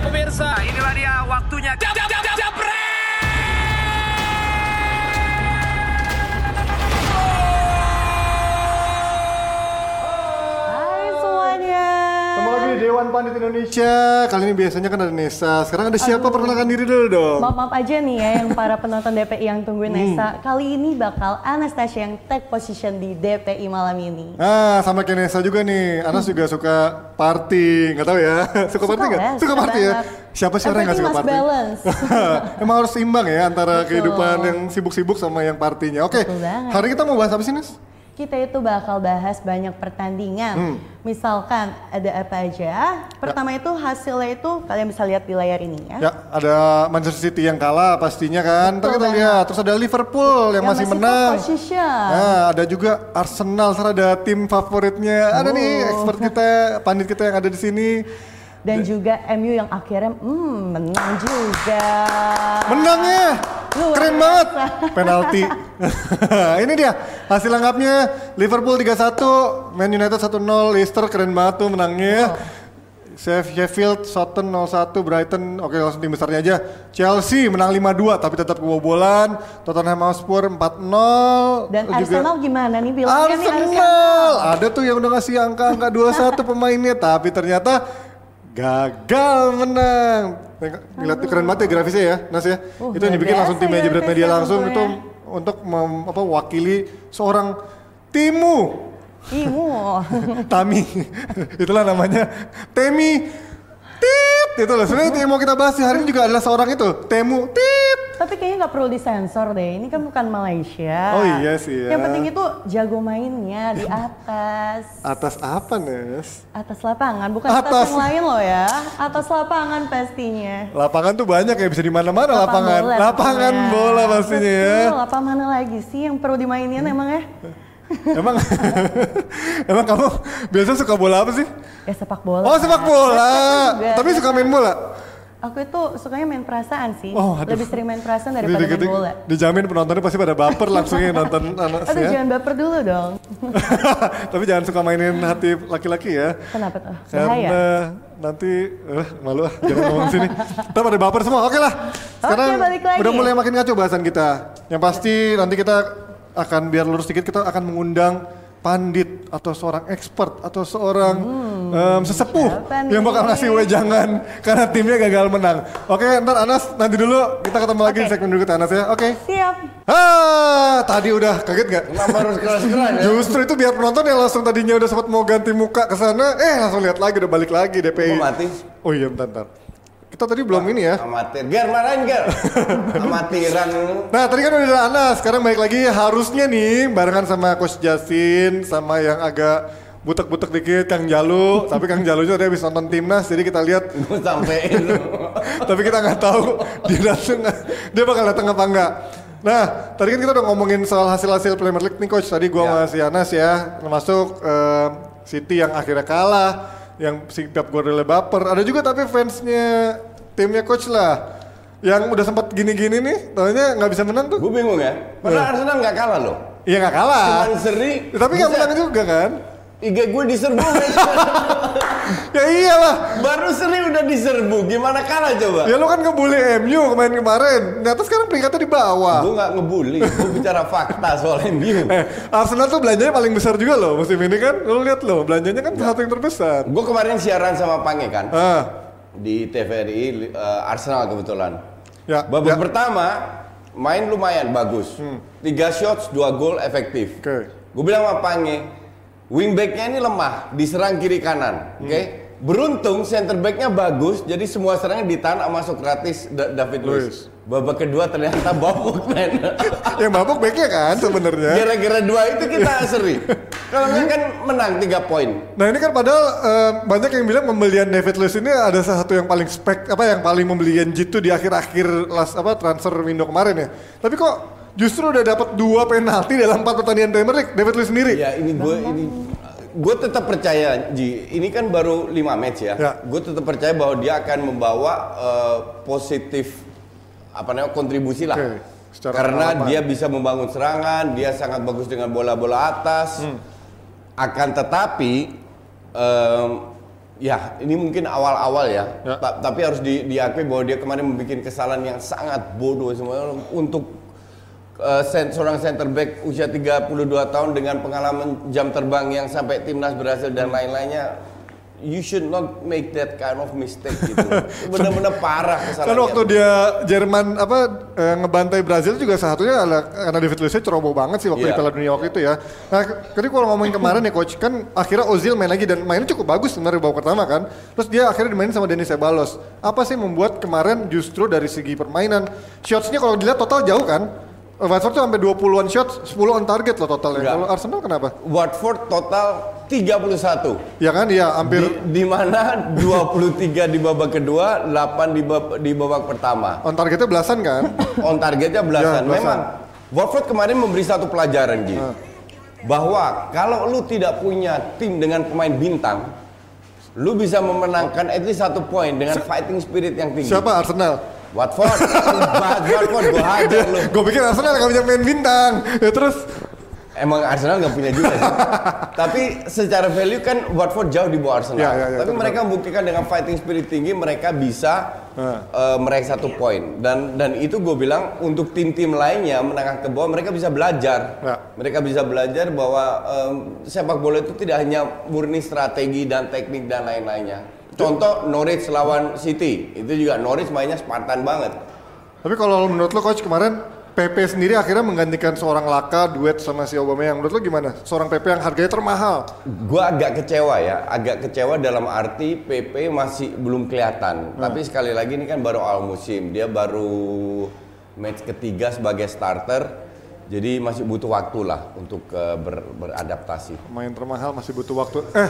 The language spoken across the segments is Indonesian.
pemirsa, inilah dia waktunya. Jab, jab, Dewan Pandit Indonesia. Kali ini biasanya kan ada Nesa. Sekarang ada siapa? Perkenalkan diri dulu dong. Maaf maaf aja nih ya yang para penonton DPI yang tungguin Hmm. Nesa. Kali ini bakal Anastasia yang take position di DPI malam ini. Ah, sama kayak Nesa juga nih. Anas juga suka party, nggak tahu ya. Suka party nggak? lah, Suka party ya. Siapa sih orang yang nggak suka party? balance. Emang harus seimbang ya antara Betul. kehidupan yang sibuk-sibuk sama yang partinya. Oke, banget. hari kita mau bahas apa sih Nes? Kita itu bakal bahas banyak pertandingan. Hmm. Misalkan ada apa aja. Pertama itu hasilnya itu kalian bisa lihat di layar ini ya. Ya, ada Manchester City yang kalah pastinya kan. Betul kita lihat. Terus ada Liverpool yang, masih, top menang. Nah, ada juga Arsenal, serta ada tim favoritnya. Ada nih Oh. expert kita, pandit kita yang ada di sini. Dan juga MU yang akhirnya hmm, menang juga. Menangnya Luar keren biasa. banget. Penalti. Ini dia hasil lengkapnya Liverpool 3-1, Man United 1-0, Leicester keren banget tuh menangnya. Sheff- Sheffield, Southampton 0-1, Brighton, oke langsung tim besarnya aja. Chelsea menang 5-2 tapi tetap kebobolan. Tottenham Hotspur 4-0. Dan Juga- Arsenal gimana nih bilangnya nih Arsenal. Ada tuh yang udah ngasih angka-angka 21 pemainnya tapi ternyata gagal menang. Lihat keren banget ya grafisnya ya, Nas ya. Uh, itu yang dibikin langsung tim ya Jebret Media langsung itu tentunya. untuk mem- apa wakili seorang Timu Imu. Tami. Itulah namanya Temi Tit itu loh. Sebenarnya yang mau kita bahas hari ini juga adalah seorang itu, Temu Tit. Tapi kayaknya nggak perlu disensor deh. Ini kan bukan Malaysia. Oh iya sih ya. Yang penting itu jago mainnya di atas. Atas apa, Nes? Atas lapangan, bukan atas, Atas. yang lain loh ya. Atas lapangan pastinya. Lapangan tuh banyak ya bisa di mana-mana lapangan. bola lapangan bola pastinya ya. Betul, lapangan mana lagi sih yang perlu dimainin emang ya? Emang emang kamu biasa suka bola apa sih? Ya sepak bola. Oh, sepak bola. Tapi suka main bola. Aku itu sukanya main perasaan sih. Oh, aduh. Lebih sering main perasaan daripada main Dikit-dikit bola. Dijamin penontonnya pasti pada baper langsungnya nonton anak Aduh ya. jangan baper dulu dong. Tapi jangan suka mainin hati laki-laki ya. Kenapa tuh? Karena Bahaya. nanti eh malu ah jangan ngomong sini. Ntar pada baper semua. Oke lah. Sekarang balik lagi. udah mulai makin ngaco bahasan kita. Yang pasti nanti kita akan biar lurus sedikit kita akan mengundang pandit atau seorang expert atau seorang sesepuh Hmm. siapa nih? yang bakal ngasih wejangan karena timnya gagal menang. Oke, ntar Anas nanti dulu kita ketemu lagi di Oke. segmen berikutnya Anas ya. Oke. Siap. Ah, tadi udah kaget gak? Kenapa harus keras-keras ya? Justru itu biar penonton yang langsung tadinya udah sempat mau ganti muka ke sana, eh langsung lihat lagi udah balik lagi DPI. Mau mati? Oh iya bentar, bentar. Kita tadi belum ini ya. Amatir. Ger, marahin Ger. Amatiran lu. Nah tadi kan udah ada Anas, sekarang balik lagi harusnya nih barengan sama Coach Jasin sama yang agak butek-butek dikit Kang Jalu, tapi Kang Jalunya udah habis nonton timnas, jadi kita lihat. Gue sampein lu. tapi kita nggak tahu dia datang, dia bakal datang apa enggak. Nah, tadi kan kita udah ngomongin soal hasil-hasil Premier League nih coach. Tadi gua Ya. sama si Anas ya, termasuk eh, City yang akhirnya kalah, yang si Pep Guardiola baper. Ada juga tapi fansnya timnya coach lah, yang udah sempat gini-gini nih, taunya nggak bisa menang tuh. Gue bingung ya. Padahal Arsenal nggak kalah loh. Iya nggak kalah. Cuman seri. Ya, tapi nggak menang juga kan? IG gue diserbu. Ya iyalah. Baru seri udah diserbu. Gimana kalah coba? Ya lu kan ngebully MU kemarin kemarin. Ternyata sekarang peringkatnya di bawah. Gue nggak ngebully. Gue bicara fakta soal MU. Eh, Arsenal tuh belanjanya paling besar juga loh musim ini kan. Lu lihat loh, belanjanya kan satu yang terbesar. Gue kemarin siaran sama Pange kan. Ah, Di TVRI eh, Arsenal kebetulan. ya. Babak ya. Hmm. pertama main lumayan bagus. Tiga shots, dua gol efektif. Oke. Gue bilang sama Pange, wingbacknya ini lemah, diserang kiri kanan. Hmm. Oke. Beruntung center backnya bagus, jadi semua serangan ditahan sama Sokratis Da- David Luiz. Luiz. Babak kedua ternyata babuk men. Yang babuk backnya kan sebenarnya. Gara-gara dua itu kita seri. Kalau nggak kan menang tiga poin. Nah ini kan padahal eh, banyak yang bilang pembelian David Luiz ini ada salah satu yang paling spek apa yang paling membelian jitu di akhir-akhir las apa transfer window kemarin ya. Tapi kok justru udah dapat dua penalti dalam empat pertandingan Premier League David Luiz sendiri. Ya ini gue ini gue tetap percaya Ji ini kan baru 5 match ya, Ya. gue tetap percaya bahwa dia akan membawa eh, positif apa namanya kontribusi lah secara karena pengalaman. dia bisa membangun serangan dia sangat bagus dengan bola-bola atas Hmm. akan tetapi em, ya ini mungkin awal-awal ya, Ya. Ta- tapi harus di, diakui bahwa dia kemarin membuat kesalahan yang sangat bodoh semua untuk sen- seorang center back usia 32 tahun dengan pengalaman jam terbang yang sampai timnas berhasil dan lain-lainnya. You should not make that kind of mistake gitu. Itu Benar-benar parah Kan kesalahannya. waktu dia Jerman apa eh, ngebantai Brazil juga salah satunya karena David Luiz ceroboh banget sih waktu di Iya. Piala Dunia waktu itu ya. Nah, jadi kalau ngomongin kemarin ya coach kan akhirnya Ozil main lagi dan mainnya cukup bagus sebenarnya babak pertama kan. Terus dia akhirnya dimainin sama Denis Ceballos. Apa sih membuat kemarin justru dari segi permainan shotsnya kalau dilihat total jauh kan? Watford tuh sampai 20-an shots, 10 on target loh totalnya. Kalau Arsenal kenapa? Watford total 31. Ya kan, iya hampir Di, di mana 23 di babak kedua, 8 di, bab- di babak pertama. on targetnya belasan kan? On targetnya Ya, belasan. belasan. Memang Watford kemarin memberi satu pelajaran Ji. Bahwa kalau lu tidak punya tim dengan pemain bintang, lu bisa memenangkan at least satu poin dengan fighting spirit yang tinggi. Siapa Arsenal? Watford. Bahas Watford gua hajar lu. Gue pikir Arsenal gak bisa main bintang. Ya terus Emang Arsenal nggak punya juga sih. Tapi secara value kan Watford jauh di bawah Arsenal. Ya, ya, ya, Tapi mereka membuktikan dengan fighting spirit tinggi mereka bisa eh, meraih satu poin. Dan dan itu gue bilang untuk tim-tim lainnya menengah ke bawah mereka bisa belajar. Ya. Mereka bisa belajar bahwa em, sepak bola itu tidak hanya murni strategi dan teknik dan lain-lainnya. Contoh Norwich lawan City itu juga Norwich mainnya Spartan banget. Tapi kalau menurut lo coach kemarin PP sendiri akhirnya menggantikan seorang Laka duet sama si Aubameyang. Menurut lo gimana? Seorang PP yang harganya termahal. Gua agak kecewa ya, agak kecewa dalam arti PP masih belum kelihatan. Tapi sekali lagi ini kan baru awal musim, dia baru match ketiga sebagai starter, jadi masih butuh waktu lah untuk eh, ber- beradaptasi. Pemain termahal masih butuh waktu. Eh,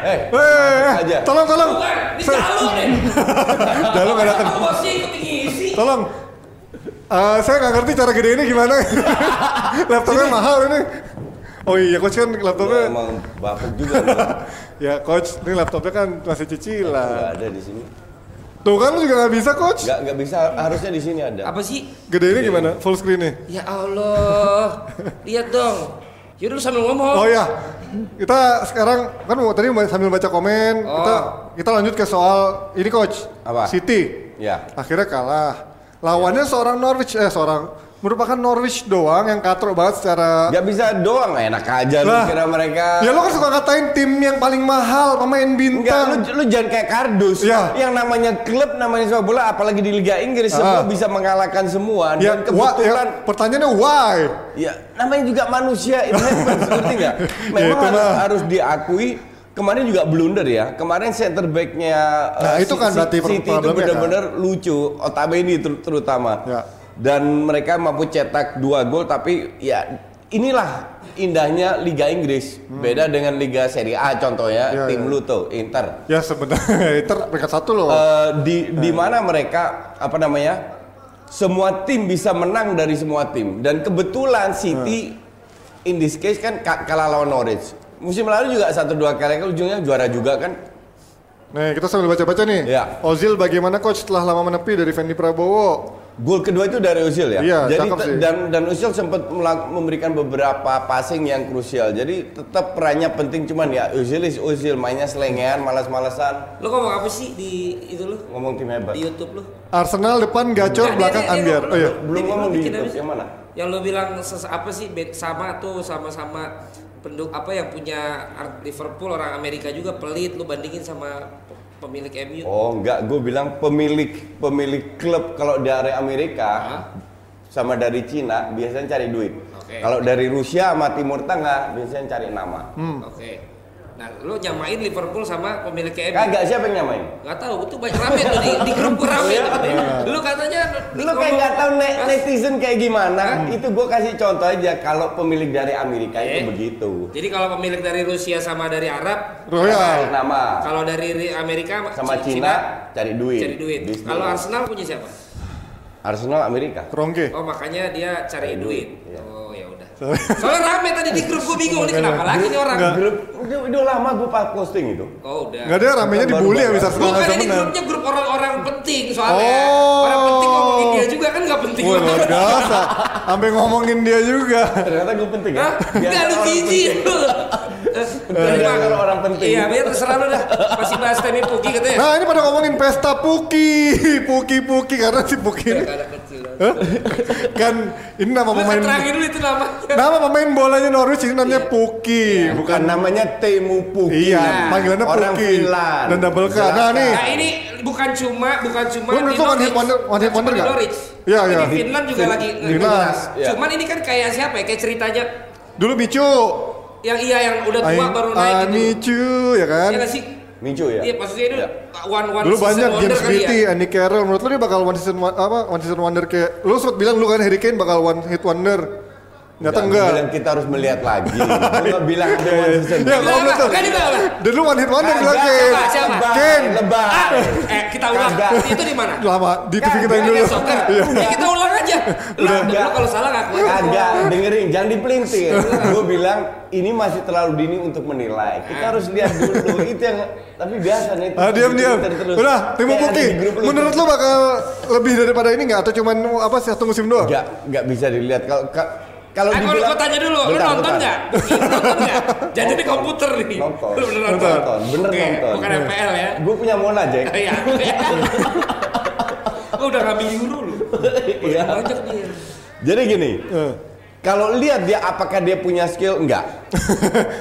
Eh, eh, aja. tolong tolong. Bukan, ini nih. Nggak datang. Tolong. Eh, saya nggak ngerti cara gede ini gimana. Laptopnya mahal ini. Oh iya coach kan Gua laptopnya. emang bapuk juga. Ya coach, ini laptopnya kan masih nggak cicilan. ada di sini. Tuh kan lu juga nggak bisa coach. Nggak nggak bisa, harusnya di sini ada. Apa sih? Gede ini gimana? Full screen nih. Ya Allah. Lihat dong. Yaudah lu sambil ngomong. Oh ya, kita sekarang kan mau- tadi sambil baca komen, Oh. kita kita lanjut ke soal ini coach. Apa? City. Ya. Akhirnya kalah. Lawannya seorang Norwich, eh seorang merupakan Norwich doang yang katrok banget secara. Nggak bisa doang, enak aja lu Lah. kira mereka. Ya lo kan suka ngatain tim yang paling mahal, pemain Enggak, bintang. lu, lu jangan kayak kardus. Iya. Yang namanya klub, namanya sepak bola, apalagi di Liga Inggris, Ah. semua bisa mengalahkan semua. ya, Dan wah, kebetulan, ya, pertanyaannya why? ya, namanya juga manusia, it happens, ngerti nggak? Memang Ya, itu harus, harus diakui, kemarin juga blunder ya. Kemarin center backnya Nah, eh, itu kan berarti City itu problemnya kan. benar-benar lucu, Otamendi ter- terutama. Ya. Dan mereka mampu cetak dua gol, tapi ya inilah indahnya Liga Inggris. Beda dengan Liga Serie A contohnya, Hmm. Ya, tim ya. lu tuh, Inter. Ya sebenarnya Inter peringkat satu loh. Eh, di di mana mereka apa namanya semua tim bisa menang dari semua tim dan kebetulan City in this case kan ka- kalah lawan Norwich musim lalu juga satu dua kali kan ujungnya juara juga kan Nih kita sambil baca-baca nih. Ya. Ozil bagaimana coach setelah lama menepi dari Fendi Prabowo? gol kedua itu dari Ozil ya Iya, jadi sih. dan dan Ozil sempat memberikan beberapa passing yang krusial jadi tetap perannya penting cuman ya Ozil is Ozil mainnya selengean malas-malesan Lu ngomong apa sih di itu lu? ngomong tim hebat Di YouTube lu? Arsenal depan gacor belakang dia- dia- Ambiar. dia- Oh iya. belum ngomong di bikin apa YouTube sih? yang mana Yang lu bilang apa sih sama tuh sama-sama penduk apa yang punya art- Liverpool orang Amerika juga pelit lu bandingin sama pemilik MU. Oh enggak, gue bilang pemilik pemilik klub kalau dari Amerika Hah? sama dari Cina biasanya cari duit. Oke. Kalau dari Rusia sama Timur Tengah biasanya cari nama. Oke. Nah, lu nyamain Liverpool sama pemilik MU. Kagak siapa yang nyamain? Gak tahu, itu banyak rame tuh di, di grup rame tuh. Lu katanya di Lu kayak ngomong- nggak tahu ne- netizen kayak gimana? Itu gue kasih contoh aja. Kalau pemilik dari Amerika Eh. itu begitu. Jadi kalau pemilik dari Rusia sama dari Arab, Cari Royal. nama. kalau dari Ri- Amerika Sama C- Cina cari duit. cari duit. Kalau Arsenal punya siapa? Arsenal Amerika. Krongke. Oh makanya dia cari Cari duit. duit, iya. Ya. Soalnya rame tadi di grup gua bingung nih kenapa lagi nih orang. Grup udah, udah lama gue posting itu. Oh udah. Nggak ada ramenya dibully ya bisa Arsenal Bukan ini grupnya grup orang-orang penting soalnya. Oh. Orang penting ngomongin dia juga kan nggak penting Wah luar biasa. Sampai ngomongin dia juga. Ternyata gue penting ya. Enggak lu jijik lu. Kerja kalau orang penting. Iya, biar terserah lu dah. Masih bahas Temi Puki katanya. Nah ini pada ngomongin pesta Puki, Puki Puki karena si Puki kan ini nama pemain terangin dulu itu namanya. nama pemain bolanya Norwich ini namanya Puki, Bukan namanya Temu Puki. Iya, panggilannya Orang Puki Finland. dan double K. Nah nih, Nah ini bukan cuma bukan cuma Lu di lu one hit Norwich. wonder- one hit Bukan wonder cuma di? Norwich. Iya, iya. Di Finland juga lagi Finland. jelas. Iya. Cuman ini kan kayak siapa ya? Kayak ceritanya dulu Micu, yang iya yang udah tua baru naik gitu. Micu ya kan. Iya sih? Micu ya? Iya maksudnya itu Iya. one one Dulu season banyak wonder James kali Beatty, ya. Andy Carroll. Menurut lu dia bakal one season apa one season wonder kayak lu sempat bilang lu kan Harry Kane bakal one hit wonder. Ternyata enggak. bilang kita harus melihat lagi. Nggak bilang ada one season. Ya, kalau belum tuh. Kan dibilang apa? Dan lu one hit wonder bilang Kane. siapa, siapa? Kane. Lebay. Ah, eh kita ulang. Itu di mana? Lama di TV kita Kagak, dulu. Iya. Ya kita ulang aja. Lu kalau salah ngaku. Kagak, dengerin, jangan dipelintir. Gue bilang ini masih terlalu dini untuk menilai. Kita harus lihat dulu. Itu yang tapi biasa nih. Ah diam diam. Udah, grup lu. Menurut lu bakal lebih daripada ini nggak atau cuman apa satu musim doang? Nggak, nggak bisa dilihat kalau ka- kalau Eh, dibilang gua tanya dulu, lu Bentar, nonton bentar. nggak? Lu nonton nggak? Jadi di komputer nih. Nonton. Lu bener nonton. Nonton, bener Oke, nonton. Bukan FPL ya. Gue punya Mona Jack. Iya. Gua udah ngambil euro lu. Iya. Banyak dia. Jadi gini, Eh. kalau lihat dia apakah dia punya skill enggak?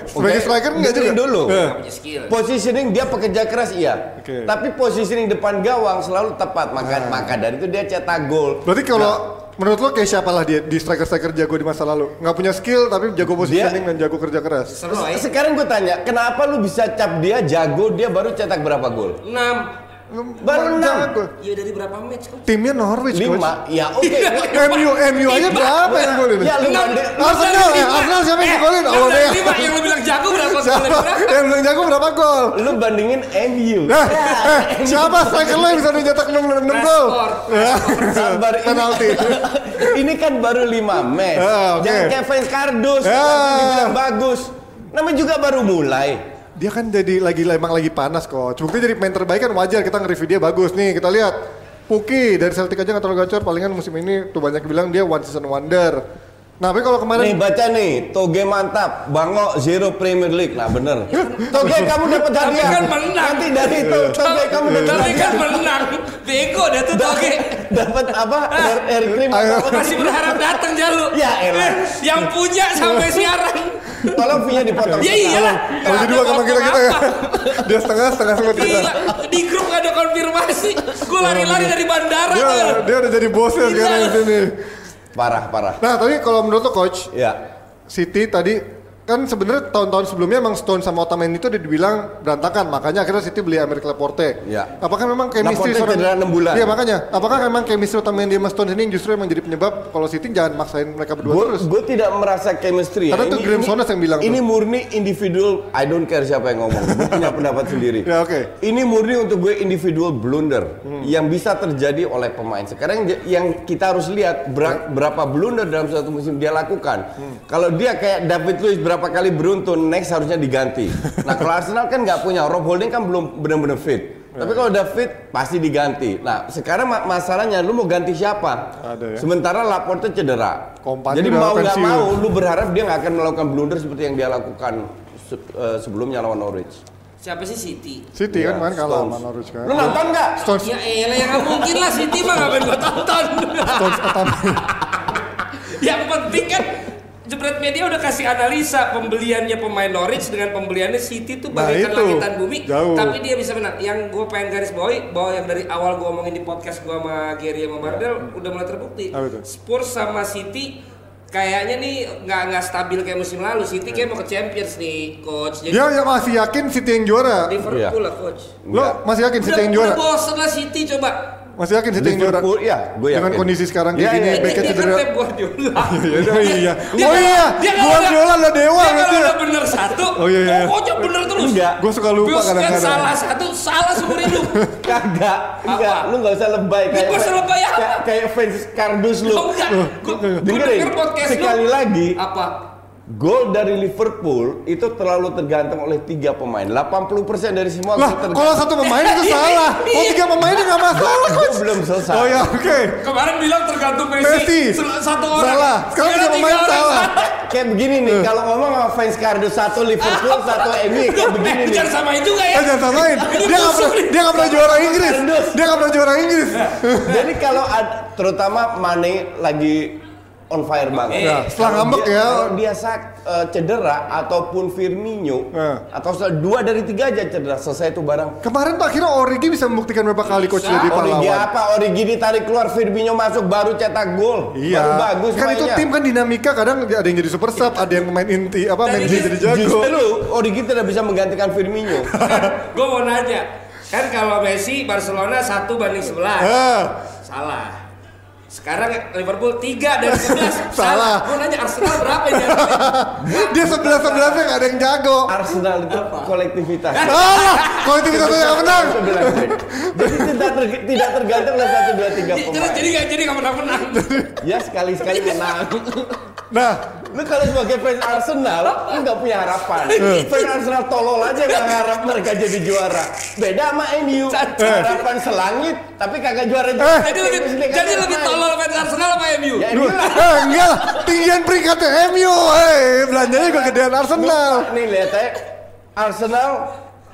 Sebagai striker enggak juga? dulu. Punya skill. Positioning dia pekerja keras iya. Oke. Tapi positioning depan gawang selalu tepat. Maka Ah. maka dari itu dia cetak gol. Berarti kalau menurut lo kayak siapa lah dia di striker-striker jago di masa lalu? Nggak punya skill tapi jago positioning dan jago kerja keras. Seru ya. sekarang gue tanya, kenapa lu bisa cap dia jago dia baru cetak berapa gol? 6. Baru enam. Jago. Ya dari berapa match kok? Timnya Norwich coach. Lima, ya oke. MU MU aja berapa yang golin? Ya Enam. banding- Arsenal ya, Arsenal siapa yang golin? Oh, Oh, dia. lima yang lu bilang jago berapa gol Siapa yang bilang jago berapa gol? lu bandingin MU. Eh, eh, siapa striker lo yang bisa mencetak 6 6 gol? Sabar ini. Penalti. ini kan baru 5 match. Ah. Jangan kayak fans kardus, Ya. nanti dibilang bagus. Namanya juga baru mulai. Dia kan jadi lagi emang lagi panas kok. Bukti jadi pemain terbaik kan wajar kita nge-review dia bagus nih. Kita lihat Puki dari Celtic aja nggak terlalu gacor. Palingan musim ini tuh banyak bilang dia one season wonder. Nah, tapi kalau Nih kemarin baca nih, Toge mantap, Bango zero Premier League. Nah bener. Toge kamu dapat Tapi hadiah. kan menang. Nanti dari itu Toge kamu dapat Tapi kan hadiah. menang. Bego dia tuh toge. Dapat apa? Air. Ayo. Masih berharap datang jalu. Ya elah. Eh, Yang punya sampai siaran. Tolong fee-nya dipotong. Ya iyalah. kalau jadi dua sama kita kita ya. Dia setengah setengah sama kita. Di grup gak ada konfirmasi. Gue lari-lari dari bandara Dia tuh. dia udah jadi bosnya sekarang di sini. Parah parah. Nah, tapi kalau menurut lo coach, Ya. City tadi kan sebenarnya tahun-tahun sebelumnya emang Stone sama Otamendi itu udah dibilang berantakan makanya akhirnya City beli Amerik Laporte. Ya. Apakah memang chemistry Laporte cedera enam bulan. Iya makanya. Apakah memang chemistry Otamendi sama Stone ini justru emang jadi penyebab kalau City jangan maksain mereka berdua terus. Gue tidak merasa chemistry ya. Karena tuh Graham Souness yang bilang Ini tuh. murni individual. I don't care siapa yang ngomong. Gue punya pendapat sendiri. Ya, oke. Ini murni untuk gue individual blunder Hmm. yang bisa terjadi oleh pemain. Sekarang yang kita harus lihat ber- berapa blunder dalam satu musim dia lakukan. Hmm. Kalau dia kayak David Luiz berapa kali beruntun, next harusnya diganti. nah kalau Arsenal kan nggak punya. Rob Holding kan belum benar-benar fit. Ya. Tapi kalau udah fit pasti diganti. Nah sekarang ma- masalahnya lu mau ganti siapa? Ada ya. Sementara Laporte cedera. Kompany Jadi udah mau nggak mau lu berharap dia nggak akan melakukan blunder seperti yang dia lakukan se- eh, sebelumnya lawan Norwich. Siapa sih City? City Iya, kan main kalah sama Norwich kan. Lu nonton nggak? Stones Ya elah yang nggak mungkin lah City mah ngapain gua tonton. Stones Otamendi. Yang penting kan Jebret Media udah kasih analisa pembeliannya pemain Norwich dengan pembeliannya City tuh Nah, bagaikan itu. langit dan bumi. Jauh. Tapi dia bisa menang. Yang gue pengen garis bawahi bahwa yang dari awal gue omongin di podcast gue sama Gary sama Bardel udah mulai terbukti. Itu? Spurs sama City kayaknya nih nggak nggak stabil kayak musim lalu. City kayak mau ke Champions nih, coach. Jadi Dia yang masih yakin City yang juara. Liverpool Iya. lah, coach. Lo masih yakin City Udah, yang juara? udah bosen lah City coba. Masih yakin yang juara? Liverpool, ya, gue yakin. Dengan kondisi sekarang kayak Iya, gini, iya. Dia kan cedera. Guardiola. Iya, iya, iya. Dia Oh iya, Guardiola udah- lah dewa dia gitu kalau ya. udah bener satu, Oh, iya, iya. pokoknya bener terus. Enggak. Gue suka lupa kadang-kadang. salah satu, salah seumur hidup. Kagak, enggak. Lu nggak usah lebay kayak Gua usah lebay apa? kayak, fans kardus lu. Oh enggak, gue Dengerin, denger podcast lu. sekali lagi Apa? Gol dari Liverpool itu terlalu tergantung oleh tiga pemain. 80% dari semua Lah, tergantung. kalau satu pemain itu salah. Oh tiga pemain itu nggak masalah, Gue belum selesai. Oh ya, oke. Kemarin bilang tergantung Messi. Messi. Satu orang. Salah. Sekarang tiga pemain orang salah. Kayak begini nih, kalau ngomong sama fans kardus satu Liverpool, satu MU kayak begini Eh, nih. jangan samain juga ya. Eh, jangan samain. Dia nggak pernah, dia nggak pernah juara Inggris. Dia nggak pernah juara Inggris. Jadi kalau terutama Mane lagi on fire banget. Ya, setelah Kalau ngambek ya. Kalau dia sak, eh, cedera ataupun Firmino Eh. atau dua dari tiga aja cedera selesai itu barang. Kemarin Pak kira Origi bisa membuktikan berapa kali coach jadi Origi pahlawan. apa? Origi ditarik keluar, Firmino masuk baru cetak gol. Iya. Baru bagus kan itu tim kan dinamika kadang ada yang jadi super sub, ada yang main inti apa main inti jadi jago. Justru Origi tidak bisa menggantikan Firmino. Gue mau nanya. Kan kalau Messi Barcelona satu banding 11. Ah, Salah. Sekarang Liverpool 3 dari 11. Salah. Gue nanya Arsenal berapa ini? dia sebelas sebelasnya nggak ada yang jago. Arsenal itu kolektivitas. Salah, kolektivitasnya yang menang. Jadi tidak ter- tidak tergantung oleh satu dua tiga Jadi pemain. jadi jadi nggak pernah menang. Ya sekali sekali menang. Nah, Lu kalau sebagai fans Arsenal, lu nggak punya harapan. Eh. Fans Arsenal tolol aja nggak ngarap mereka jadi juara. Beda sama MU. Harapan selangit, tapi kagak juara juara. Eh. Jadi lebih jadi lebih tolol fans Arsenal apa MU? Ya MU lah. eh, enggak lah, tinggian peringkatnya MU, eh belanjanya juga gedean Arsenal. Nih lihat aja, Arsenal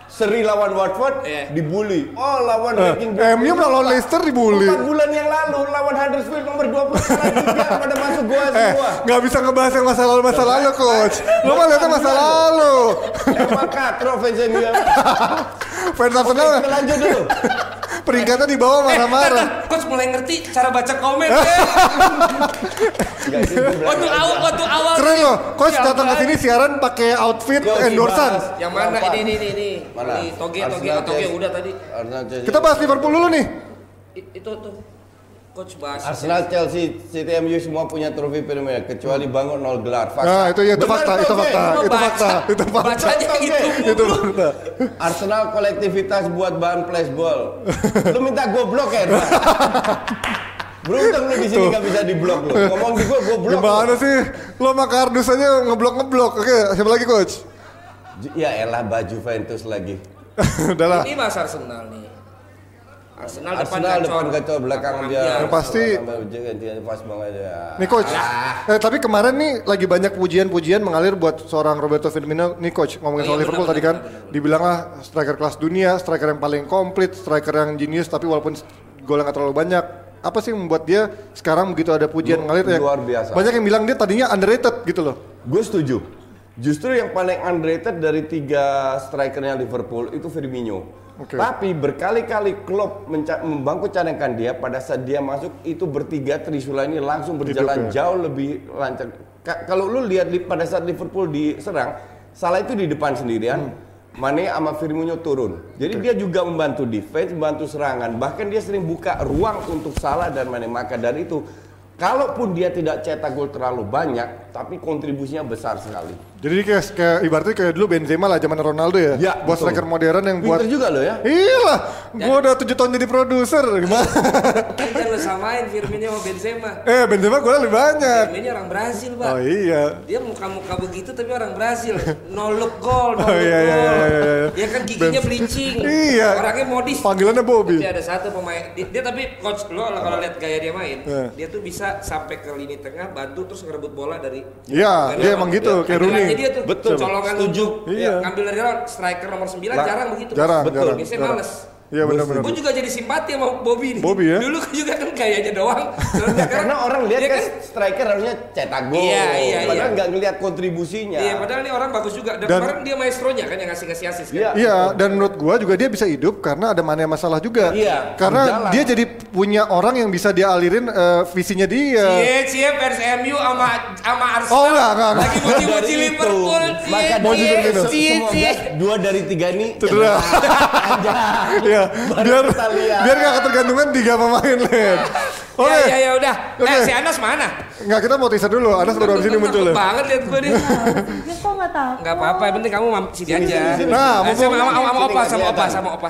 seri lawan Watford Iya. dibully. Oh lawan Eh, ranking MU melawan Leicester dibully. Empat bulan yang lalu lawan Huddersfield nomor 20 kalah juga pada masuk Eh, nggak bisa ngebahas yang masa lalu masa lalu coach. Lo mah lihatnya masa lalu. Emang katro fans MU. Fans Arsenal Kita lanjut dulu. peringkatnya di bawah Eh, marah-marah. ntar, coach mulai ngerti cara baca komen ya. Enggak sih, gua berani. Waktu awal waktu awal Keren loh, coach datang ke sini siaran pakai outfit endorsan. Yang mana ini ini ini ini. Mana? Ini toge toge toge udah tadi. Kita bahas Liverpool dulu nih. Itu tuh. Coach bahas. Arsenal, Chelsea, City, MU semua punya trofi Premier kecuali bangun nol gelar. Fakta. Nah, itu ya itu fakta, itu fakta, itu fakta, itu fakta. Bacanya gitu. Itu fakta. Arsenal kolektivitas buat bahan flashball. Lu minta goblok ya, Pak? Beruntung lu di sini nggak bisa diblok lu. Ngomong di gua, gua blok. Gimana sih? Lo sama kardus aja ngeblok-ngeblok. Oke, siapa lagi coach? Ya elah baju Juventus lagi. Udahlah. Ini bahas Arsenal nih. Arsenal, Arsenal depan gacor, belakang dia. Yang pasti- Dia pas banget ya. Nih coach, eh, tapi kemarin nih lagi banyak pujian-pujian mengalir buat seorang Roberto Firmino. Nih coach, ngomongin Oh, soal iya, Liverpool benar, tadi kan, benar, benar. dibilang lah striker kelas dunia, striker yang paling komplit, striker yang jenius, tapi walaupun gol yang nggak terlalu banyak. Apa sih yang membuat dia sekarang begitu ada pujian Lu- mengalir? yang- luar biasa. Banyak yang bilang dia tadinya underrated gitu loh. Gue setuju. Justru yang paling underrated dari tiga strikernya Liverpool itu Firmino. Oke. Tapi berkali-kali Klopp menca- membangku cadangkan dia pada saat dia masuk itu bertiga Trisula ini langsung berjalan Hidup ya. jauh lebih lancar. Ka- kalau lu lihat li- pada saat Liverpool diserang, salah itu di depan sendirian. Mane sama Firmino turun. Jadi dia juga membantu defense, membantu serangan. Bahkan dia sering buka ruang untuk Salah dan Mane. Maka dari itu, kalaupun dia tidak cetak gol terlalu banyak, tapi kontribusinya besar sekali. Jadi kayak, kayak ibaratnya kayak dulu Benzema lah zaman Ronaldo ya. Ya, buat betul. striker modern yang buat Pinter juga loh ya. Iya lah, gua udah tujuh tahun jadi produser gimana? Kan lu samain Firmino sama Benzema. eh Benzema gue lebih banyak. Firmino orang Brasil, Pak. Oh iya. Dia muka-muka begitu tapi orang Brasil. No look goal, no Oh, look iya, iya, goal. iya, iya, iya. Ya kan giginya Ben- bleaching. Iya. Orangnya modis. Panggilannya Bobby. Tapi ada satu pemain dia, dia tapi coach lo kalau lihat gaya dia main, Iya. dia tuh bisa sampai ke lini tengah bantu terus ngerebut bola dari Iya, dia emang gitu, kayak Rooney. Dia tuh Betul. colongan Setuju. untuk Iya. ngambil dari lawan striker nomor 9 Lah, jarang begitu. Jarang, Betul. Biasanya males. Iya benar-benar. Gue juga jadi simpati sama Bobby nih. Bobby ya? Dulu juga kan gayanya doang. Terus sekarang Karena orang lihat dia kan striker harusnya cetak gol. Iya, iya, Padahal iya. nggak ngelihat kontribusinya. Iya, padahal ini orang bagus juga. Dan, Dan- kemarin dia maestronya kan yang ngasih-ngasih asis kan. Iya. Iya, dan menurut gua juga dia bisa hidup karena ada mana masalah juga. Iya, Karena berjalan. dia jadi punya orang yang bisa dia alirin eh, visinya dia. Cie, cie fans MU sama sama Arsenal. Oh, enggak, enggak, enggak. Lagi muji-muji Liverpool. Cie, maka cie, cie, Semoga cie. dua dari tiga ini Cedera. Iya, biar biar nggak ketergantungan tiga pemain Len. Oke, Ya, ya, ya udah. Oke. Eh, si Anas mana? nggak kita mau teaser dulu. Anas baru di sini muncul ya. Takut banget lihat gue nih. Dia kok nggak tahu? Enggak apa-apa, yang penting kamu sini aja. Nah, Eh, sama mumpung- sama sama opa, Sini nggak sama opa.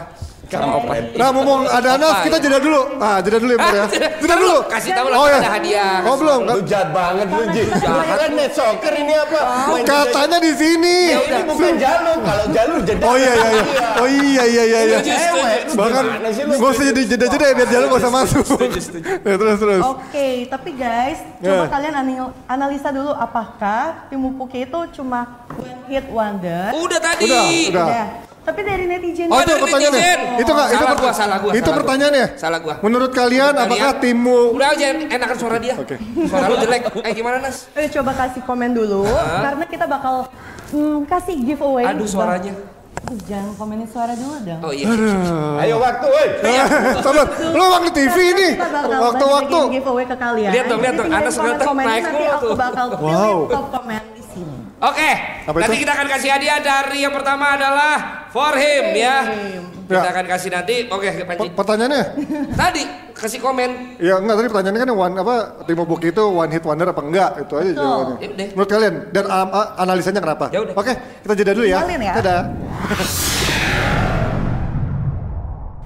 Sama opa. Kampret. Nah, ngomong ada Anas, kita jeda dulu. Ah, jeda dulu ya, Mbak ya. Jeda dulu. Kasih tahu lah Oh ya. ada hadiah. Oh, belum. Lu jahat banget lu, Ji. Kan net soccer ini apa? Main Katanya di sini. Ya ini bukan jalur, kalau jalur jeda. Oh iya iya iya. Oh iya iya iya iya. Bahkan gak usah jadi jeda-jeda ya biar jalan gak usah masuk. Ya terus terus. Oke, tapi guys, coba Ya. kalian anal- analisa dulu apakah tim Mupuki itu cuma one hit wonder? Udah tadi. Udah, udah. Tapi dari netizen Oh, itu dari pertanyaannya. netizen. Itu enggak, itu Salah gua, salah gua, Itu salah gua. pertanyaannya. Salah gua. Menurut kalian Menurut apakah kalian? timmu Udah aja enakan suara dia. Oke. Suara lu jelek. Eh gimana Nas? Eh, coba kasih komen dulu karena kita bakal hmm, kasih giveaway. Aduh suaranya. Aduh, jangan komenin suara dulu dong. Oh iya. Ayo waktu, woi. Sabar, lu waktu TV ini. Waktu-waktu. giveaway ke kalian. Lihat dong, lihat dong. Anas komen-komen, naik mulu aku tuh. bakal pilih Wow. top komen di sini. Oke, Apa nanti itu? kita akan kasih hadiah dari yang pertama adalah for him ya. Kita Ya. akan kasih nanti. Oke, Panji. Per- Pertanyaannya? Tadi kasih komen. Ya enggak tadi pertanyaannya kan one apa tim Buki itu one hit wonder apa enggak? Itu aja jawabannya. Ya. Menurut kalian dan um, uh, analisanya kenapa? Ya udah. Oke, kita jeda dulu ya. Tinggalin ya. Dadah.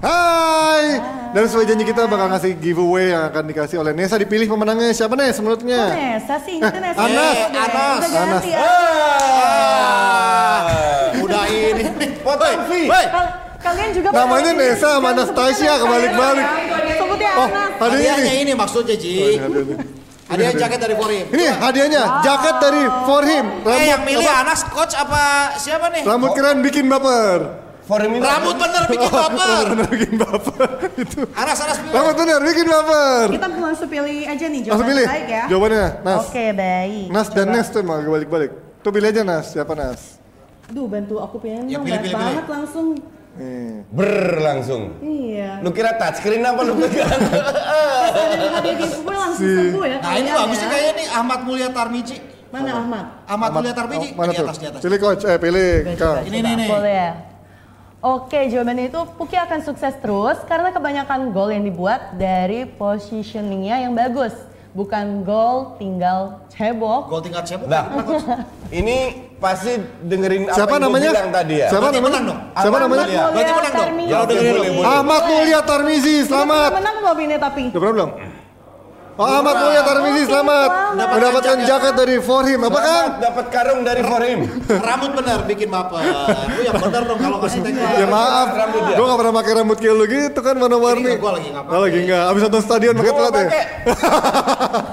Hai. Dan sesuai janji kita bakal ngasih giveaway yang akan dikasih oleh Nesa dipilih pemenangnya siapa Nes menurutnya? Nesa sih, itu Nesa. Anas. Udah, Anas. Udah. Udah ini. Potong fee. Kalian juga Namanya Nesa sama Anastasia kebalik-balik. Sebutnya Oh, Anas. hadiahnya Hadiahnya ini. ini maksudnya Ji. Hadiah jaket dari Forim. Ini hadiahnya jaket dari For Him. Eh yang milih apa? Anas coach apa siapa nih? Rambut keren bikin baper. Forum ini. Rambut bener bikin baper. Bener bikin baper. Itu. Anas pilih. Rambut bener bikin baper. Kita langsung pilih aja nih Langsung jawaban pilih. baik ya. Jawabannya Nas. Oke, baik. Nas dan Coba. Nes tuh emang balik-balik. Tuh pilih aja Nas, siapa Nas? Duh, bantu aku pilih Ya, pilih, pilih, banget langsung. Nih. Ber langsung. Iya. Lu kira touchscreen apa lu pegang? Ada langsung sembuh ya. Nah ini bagus ya. sih kayaknya nih Ahmad Mulya Tarmizi. Mana Ahmad? Ahmad Mulya Tarmizi Oh, mana di tuh? atas di atas. Pilih coach, eh pilih Kang. Ini nih nih. Boleh ya? Oke, jawabannya itu Puki akan sukses terus karena kebanyakan gol yang dibuat dari positioningnya yang bagus. Bukan gol tinggal cebok. Gol tingkat siapa? Nah, ini pasti dengerin apa Siapa yang namanya? bilang tadi ya. Siapa Berarti namanya? menang dong. Siapa namanya? Berarti menang dong. Tarmizi. Ya udah dengerin. Ahmad Mulia Tarmizi, Udah selamat. menang belum ini tapi? Udah pernah belum? Oh, Ahmad Mulia Tarmizi, selamat. selamat. Mendapatkan jaket dari For Him. Apa Kang? Selamat dapat karung dari Forum. Rambut bener bikin baper. Lu yang bener dong kalau kasih tag Ya maaf, Rambut gue gak pernah pakai rambut kayak lu gitu kan warna-warni. Ini gua lagi nggak. Oh, lagi nggak. Abis nonton stadion pakai telat ya.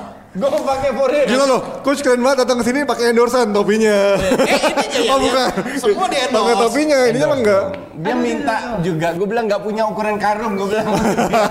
pakai. Gue mau pakai Forum. Gila loh, coach keren banget datang ke sini pakai endorsan topinya. Eh ini aja ya. Oh bukan. Semua di Pakai endorse. topinya, ini emang enggak. Dia minta juga. Gue bilang nggak punya ukuran karung. Gue bilang.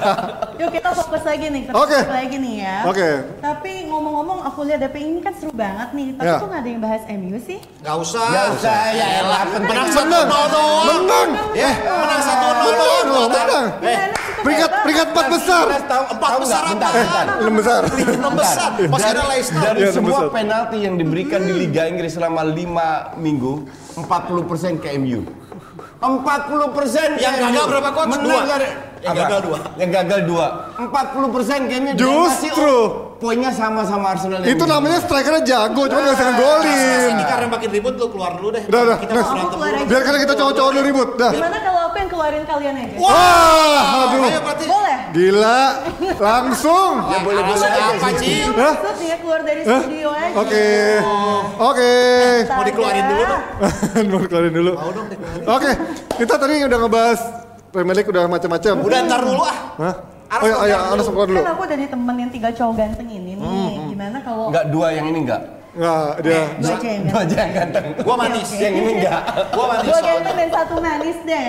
Yuk kita fokus lagi nih, fokus lagi nih ya. Oke. Tapi ngomong-ngomong aku lihat DP ini kan seru banget nih, tapi Ya. kok nggak ada yang bahas MU sih? Gak usah. Gak usah ya elah penting. Menang satu nol doang. menang. Ya, menang satu nol doang. loh, menang. Eh, Peringkat peringkat empat besar. Empat tahu besar apa? Enam besar. enam besar. Masih ada Leicester. Dari Iya, semua besar. penalti yang diberikan di Liga Inggris selama 5 minggu, 40% ke MU. 40% Yang gagal berapa, Coach? Menang Dua. dari- Yang gagal dua. Yang gagal dua. 40% ke MU. Dan masih- Justru. Poinnya sama-sama Arsenal. dan Itu namanya strikernya jago, cuma nggak bisa Nas, Nas, ngegolin. ini karena makin ribut lu keluar dulu deh. Udah, udah, Kita berantem Keluar aja. Biarkan kita cowok-cowok dulu ribut. Dah. Gimana kalau aku yang keluarin kalian aja? Wah, aduh. Ayo berarti. Boleh? Gila, langsung. Ya boleh boleh apa, sih. Maksudnya keluar dari studio aja. Oke, oke. Mau dikeluarin dulu dong. Mau keluarin dulu. Mau dong dikeluarin. Oke, kita tadi udah ngebahas Premier League udah macam-macam. Udah ntar dulu ah. Oh ya, keluar ayo, dulu. Anas keluar dulu. Kan aku dari temen yang tiga cowok ganteng ini nih. Hmm, Gimana kalau Enggak dua yang ini enggak. Nggak, dia. dua aja yang Dua ganteng? aja yang ganteng. Gua manis. Yang ini enggak. Gua manis Dua soalnya. ganteng dan satu manis deh.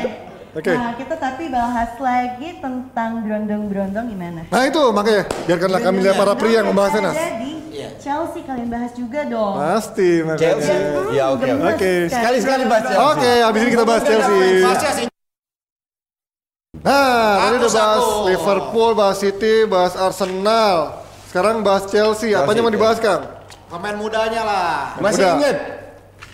Oke. Nah, kita tapi bahas lagi tentang berondong-berondong gimana? Nah itu makanya, biarkanlah kami lihat para pria yang membahasnya Nas. Jadi, Iya. Chelsea kalian bahas juga dong. Pasti makanya. Chelsea. Ya oke. oke. Sekali-sekali bahas Chelsea. Oke, abis ini kita bahas Chelsea. Nah, tadi udah bahas Liverpool, bahas City, bahas Arsenal. Sekarang bahas Chelsea. Apanya mau dibahas, Kang? Pemain mudanya lah. Masih Udah. inget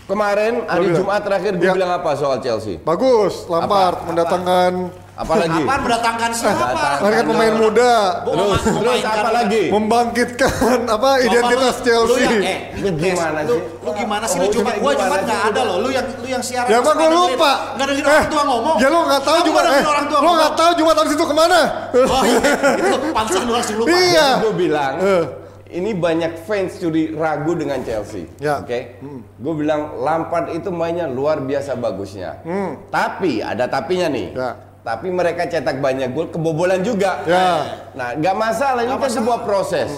kemarin hari. Jumat terakhir gue Ya. bilang apa soal Chelsea? Bagus, Lampard Apa? mendatangkan Apalagi? Apaan mendatangkan siapa? Mereka pemain muda. Terus, terus apa lagi? Membangkitkan apa identitas Lu- Chelsea. Lu yang, eh, Lu gimana lu, sih? lu gimana sih? Oh, Lu cuma gua cuma sih? nggak ada loh. Lu yang lu yang siaran. Ya emang dengerin- lupa. Nggak dengerin orang tua ngomong. Ya lo nggak tahu nggak Eh, dengerin orang tua lo ngomong. nggak tahu Jumat habis itu ke mana? Oh iya, itu pantesan lu langsung lupa. Iya. gue bilang Eh. ini banyak fans curi ragu dengan Chelsea. Ya. Oke. Gue bilang Lampard itu mainnya luar biasa bagusnya. Tapi ada tapinya nih. Ya. Tapi mereka cetak banyak gol kebobolan juga. Ya. Nah, nggak masalah ini Nggak kan masalah. sebuah proses.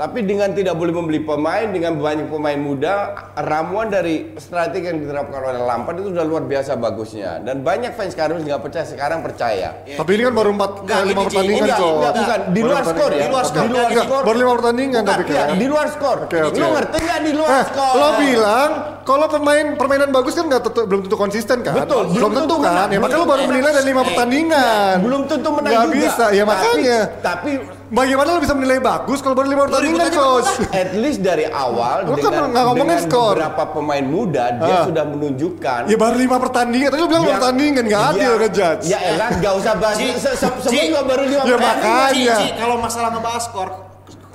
Tapi dengan tidak boleh membeli pemain dengan banyak pemain muda, ramuan dari strategi yang diterapkan oleh Lampard itu sudah luar biasa bagusnya. Dan banyak fans sekarang nggak percaya, sekarang percaya. Tapi ini kan baru empat Nggak, lima ini, Ji. pertandingan Enggak, kok. enggak, bukan. Di luar skor ya. Di luar skor. Di luar Enggak, skor. Baru lima pertandingan tapi kan. di luar skor. Lu ngerti nggak di luar Eh, skor? lo bilang kalau pemain permainan bagus kan nggak tentu, belum tentu konsisten kan? Betul, belum, belum tentu kan. Ya makanya lo baru Eh, menilai dari lima eh, pertandingan. belum tentu menang juga. bisa, ya makanya. Tapi Bagaimana lo bisa menilai bagus kalau baru lima pertandingan, coach? at least dari awal Lu kan dengan, nggak ngomongin dengan skor. beberapa pemain muda dia Ah. sudah menunjukkan Ya baru lima pertandingan, tadi lo bilang lima Yang- pertandingan, nggak adil Ya- ngejudge. Ya elah, nggak usah bahas. Semua baru lima Ya, pertandingan. makanya. Ci, Ci, kalau masalah ngebahas skor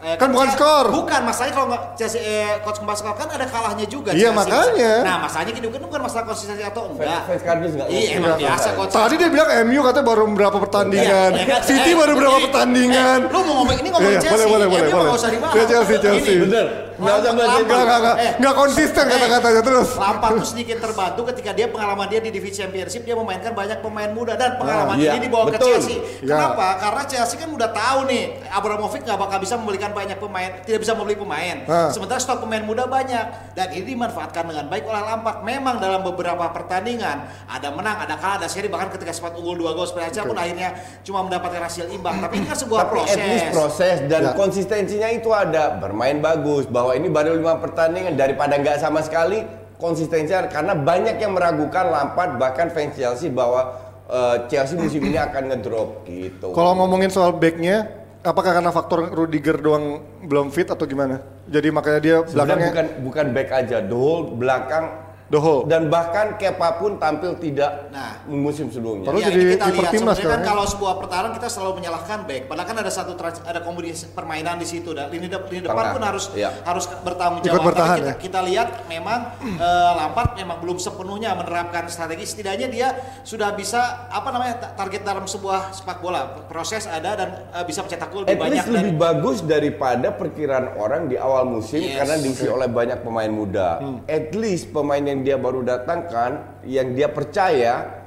eh, Kan bukan skor. Bukan, masalahnya kalau nggak Chelsea eh, coach ngebahas skor kan ada kalahnya juga. Iya, Chelsea. makanya. Nah, masalahnya gini kan bukan masalah konsistensi atau enggak. Fans kardus nggak? Iya, emang biasa coach. Tadi dia bilang MU katanya baru berapa pertandingan, Iya, iya kan? City Eh, baru berapa ini- pertandingan. eh, lu mau ngomong ini ngomong Iya, Chelsea. boleh, boleh, MU boleh, boleh. nggak usah dibahas. Chelsea, Chelsea. Ini, Bener. Nggak usah bahas Lampard- itu. Nggak, nggak, nggak, Eh, nggak konsisten eh, kata-katanya terus. Lampard tuh sedikit terbantu ketika dia pengalaman dia di divisi championship dia memainkan banyak pemain muda dan pengalaman iya, ini dibawa ke. Chelsea. Iya. Kenapa? Karena Chelsea kan udah tahu nih Abramovich nggak bakal bisa membelikan banyak pemain, tidak bisa membeli pemain. Ah. Sementara stok pemain muda banyak dan ini dimanfaatkan dengan baik oleh Lampard. Memang dalam beberapa pertandingan ada menang, ada kalah, ada seri bahkan ketika sempat unggul dua gol Spezia pun akhirnya cuma mendapatkan hasil imbang. Tapi ini kan sebuah Tapi proses. at least proses dan Ya. konsistensinya itu ada. Bermain bagus. Bahwa ini baru lima pertandingan daripada nggak sama sekali konsistensinya karena banyak yang meragukan Lampard bahkan fans Chelsea bahwa eh, Chelsea musim ini akan ngedrop gitu. Kalau ngomongin soal backnya, apakah karena faktor Rudiger doang belum fit atau gimana? Jadi makanya dia Sebenarnya belakangnya bukan bukan back aja, the whole belakang Doho. dan bahkan Kepa pun tampil tidak Nah. musim sebelumnya. Terus Ya, jadi ini kita lihat sebenarnya kan ya. kalau sebuah pertahanan kita selalu menyalahkan back. Padahal kan ada satu trans- ada kombinasi permainan di situ dan lini, de- lini depan Tengah. pun harus Iya. harus bertanggung Ikut jawab. bertahan, Tapi kita, ya. kita lihat memang eh, Lampard memang belum sepenuhnya menerapkan strategi. Setidaknya dia sudah bisa apa namanya ta- target dalam sebuah sepak bola. Proses ada dan eh, bisa mencetak gol At lebih banyak least dari lebih bagus daripada perkiraan orang di awal musim Yes. karena diisi oleh banyak pemain muda. At least pemain yang dia baru datangkan, yang dia percaya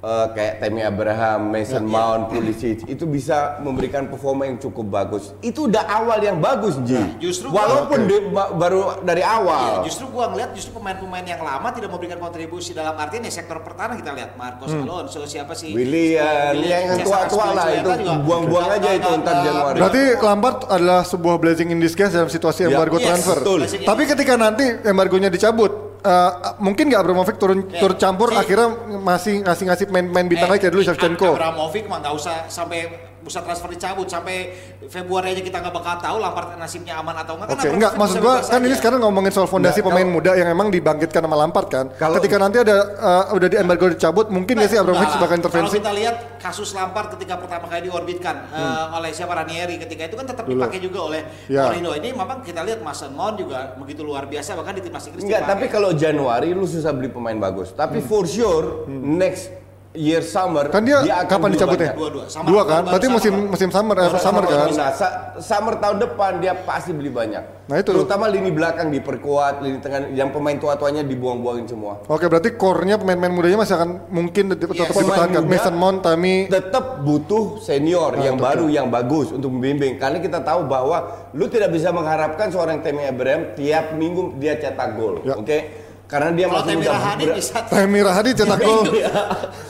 eh, kayak Tammy Abraham, Mason Mount, Pulisic itu bisa memberikan performa yang cukup bagus. Itu udah awal yang bagus, Ji. justru Walaupun dia ba- baru dari Iya, awal. justru gua ngeliat justru pemain-pemain yang lama tidak memberikan kontribusi dalam artian ya sektor pertahanan kita lihat. Marcos Alonso siapa sih? Willian, yang tua-tua lah, itu. buang-buang aja itu ntar Januari. Berarti Lampard adalah sebuah blessing in disguise dalam situasi Ya, embargo transfer. Tapi ketika nanti embargonya dicabut, eh, mungkin nggak Abramovich turun Ya, turut campur si- akhirnya masih ngasih ngasih main-main bintang Eh, aja dulu Ab- Shevchenko. Abramovich mah nggak usah sampai bisa transfer dicabut sampai Februari aja kita nggak bakal tahu Lampard nasibnya aman atau enggak. Oke, enggak maksud gua kan ini sekarang ngomongin soal fondasi Nggak, pemain kalau- muda yang emang dibangkitkan sama Lampard kan. Kalau- Ketika nanti ada eh, udah di embargo dicabut, mungkin nggak sih Abramovich bakal intervensi? Kalau kita lihat kasus Lampard ketika pertama kali diorbitkan eh, oleh siapa Ranieri ketika itu kan tetap Hmm. Dulu. dipakai juga oleh Ya. Mourinho. Ini memang kita lihat Mason Mount juga begitu luar biasa bahkan di timnas Inggris Enggak, dipakai. tapi kalau Januari lu susah beli pemain bagus. Tapi for sure next year summer. Kan dia, akan kapan dicabutnya? Dua-dua. Summer, Dua kan? Berarti summer. musim musim summer, eh, summer summer, kan? Nah, sa- summer tahun depan dia pasti beli banyak. Nah, itu. Terutama lini belakang diperkuat, lini tengah yang pemain tua-tuanya dibuang-buangin semua. Oke, berarti core-nya pemain-pemain mudanya masih akan mungkin tetap Yes. dipertahankan. Mason Mount, Tami, Tetap butuh senior yang betul. baru, yang bagus untuk membimbing. Karena kita tahu bahwa lu tidak bisa mengharapkan seorang Tammy Abraham tiap minggu dia cetak gol, Ya. oke? Karena dia Kalau masih Temi. Rahadi bisa Tami Rahadi cetak gol.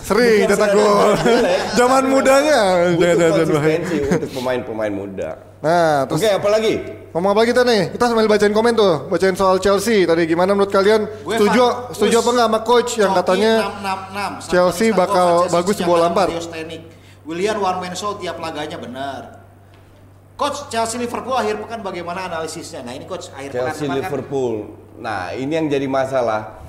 Sering Bukan cetak gol. jelek, Zaman mudanya. butuh jangan- jangan. konsistensi untuk pemain-pemain muda. Nah, terus Oke, apa lagi? ngomong apa kita nih? Kita sambil bacain komen tuh, bacain soal Chelsea tadi. Gimana menurut kalian? Gue Setuju setuju apa Gus, nggak sama coach yang Coki katanya 666, sama Chelsea bakal bagus? Mario Stenick. William one man show tiap laganya benar. Coach Chelsea Liverpool akhir pekan bagaimana analisisnya? Nah ini coach akhir pekan Chelsea kemarin kan Liverpool. Nah, ini yang jadi masalah.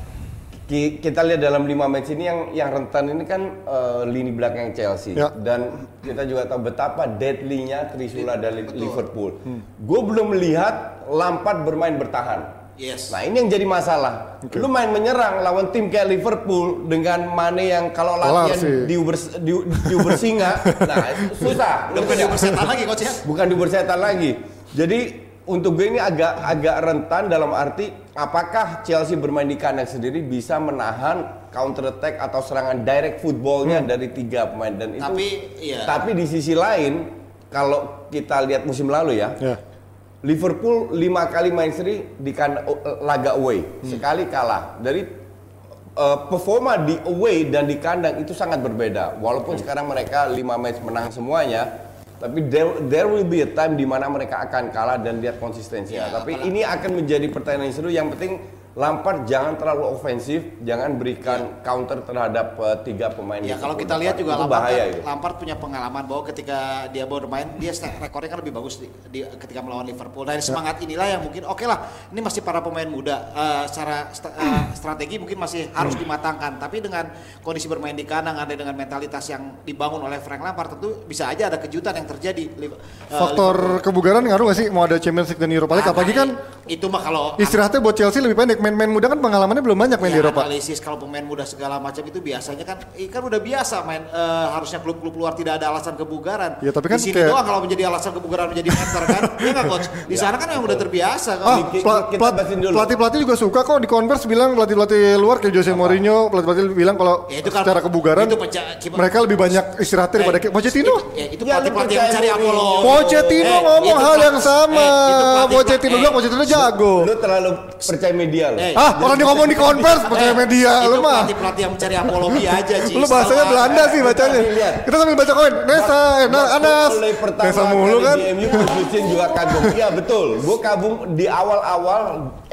ki- kita lihat dalam lima match ini yang yang rentan ini kan eh, lini belakang Chelsea Ya. dan kita juga tahu betapa deadly-nya Trisula dari Liverpool. Gue belum melihat Lampard bermain bertahan. Yes. Nah ini yang jadi masalah. Lu main menyerang lawan tim kayak Liverpool dengan Mane yang kalau latihan sih. diuber di, diuber singa, nah susah. Udah bukan di persetan lagi coach ya. Bukan diuber setan lagi. Jadi untuk gue ini agak agak rentan dalam arti apakah Chelsea bermain di kandang sendiri bisa menahan counter attack atau serangan direct footballnya dari tiga pemain dan itu. Tapi, iya. Tapi di sisi lain kalau kita lihat musim lalu ya, Ya. Liverpool lima kali main seri di kan laga away, sekali kalah. Dari uh, performa di away dan di kandang itu sangat berbeda. Walaupun sekarang mereka lima match menang semuanya, tapi there, there will be a time di mana mereka akan kalah dan lihat konsistensinya. Ya, tapi ini akan menjadi pertandingan yang seru. Yang penting Lampard jangan terlalu ofensif, jangan berikan counter terhadap uh, tiga pemain. Ya Liverpool kalau kita depan. lihat juga Lampard, bahaya kan-. Lampard punya pengalaman bahwa ketika dia bermain dia rekornya kan lebih bagus di, di- ketika melawan Liverpool. Dari semangat inilah yang mungkin oke lah ini masih para pemain muda eh, secara sta- eh, strategi mungkin masih harus dimatangkan. Tapi dengan kondisi bermain di kandang ada dengan mentalitas yang dibangun oleh Frank Lampard tentu bisa aja ada kejutan yang terjadi. Eh, Faktor kebugaran ngaruh gak sih mau ada Champions League dan Europa League? Liverpool. Apalagi kan itu mah kalau istirahatnya buat Chelsea lebih pendek. Main-main muda kan pengalamannya belum banyak main di Ya, Eropa. analisis kalau pemain muda segala macam itu biasanya kan eh, kan udah biasa main eh, harusnya klub-klub luar tidak ada alasan kebugaran. Ya, tapi kan di sini kayak- doang kalau menjadi alasan kebugaran menjadi mentor kan. Iya nggak coach? Di sana kan yang udah terbiasa kan. Ah, bahasin dulu. pelatih-pelatih juga suka kok di Converse bilang pelatih-pelatih luar kayak Jose Mourinho, pelatih-pelatih bilang kalau Ya, itu kan- secara kebugaran itu pecah- mereka lebih banyak daripada Eh, Pochettino. Itu, ya, itu Ya, pelatih-pelatih yang Mourinho. Apollo. Pochettino Eh, ngomong hal yang sama. eh, Pochettino eh, bilang Pochettino jago. Lu terlalu percaya media lo. Eh, Ah, orang dia ngomong di Converse percaya media itu lu mah. pelatih-pelatih yang mencari apologi aja Ci. Lu bahasanya Belanda Anda. sih bacanya. Kita sambil baca koin. Nesa, eh, nah, Anas. Nesa mulu kan. Di MU Justin juga kagum. Iya betul. Gue kagum di awal-awal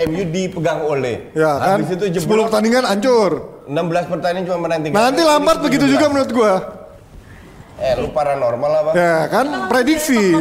MU dipegang oleh. Ya kan. Habis itu 10 jeblok pertandingan hancur. 16 pertandingan cuma menang 3. Nanti Lampard begitu juga menurut gua. Eh lu paranormal apa? Ya kan prediksi.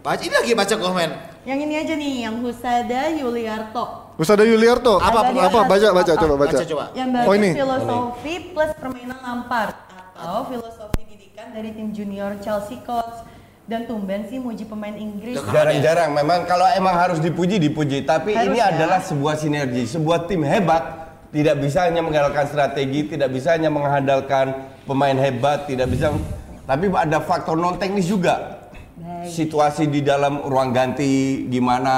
Baca ini lagi baca komen. Yang ini aja nih, yang Husada Yuliarto. Terus ada Yuliarto. Apa, Ada Apa? dia Baca, apa? baca, coba baca. Baca coba. Yang Oh, bagus ini. filosofi plus permainan Lampard atau filosofi didikan dari tim junior Chelsea Coach dan tumben sih muji pemain Inggris. Jarang-jarang memang kalau emang harus dipuji dipuji tapi ini Harusnya. adalah sebuah sinergi sebuah tim hebat tidak bisa hanya mengandalkan strategi tidak bisa hanya mengandalkan pemain hebat tidak bisa tapi ada faktor non teknis juga. Situasi di dalam ruang ganti gimana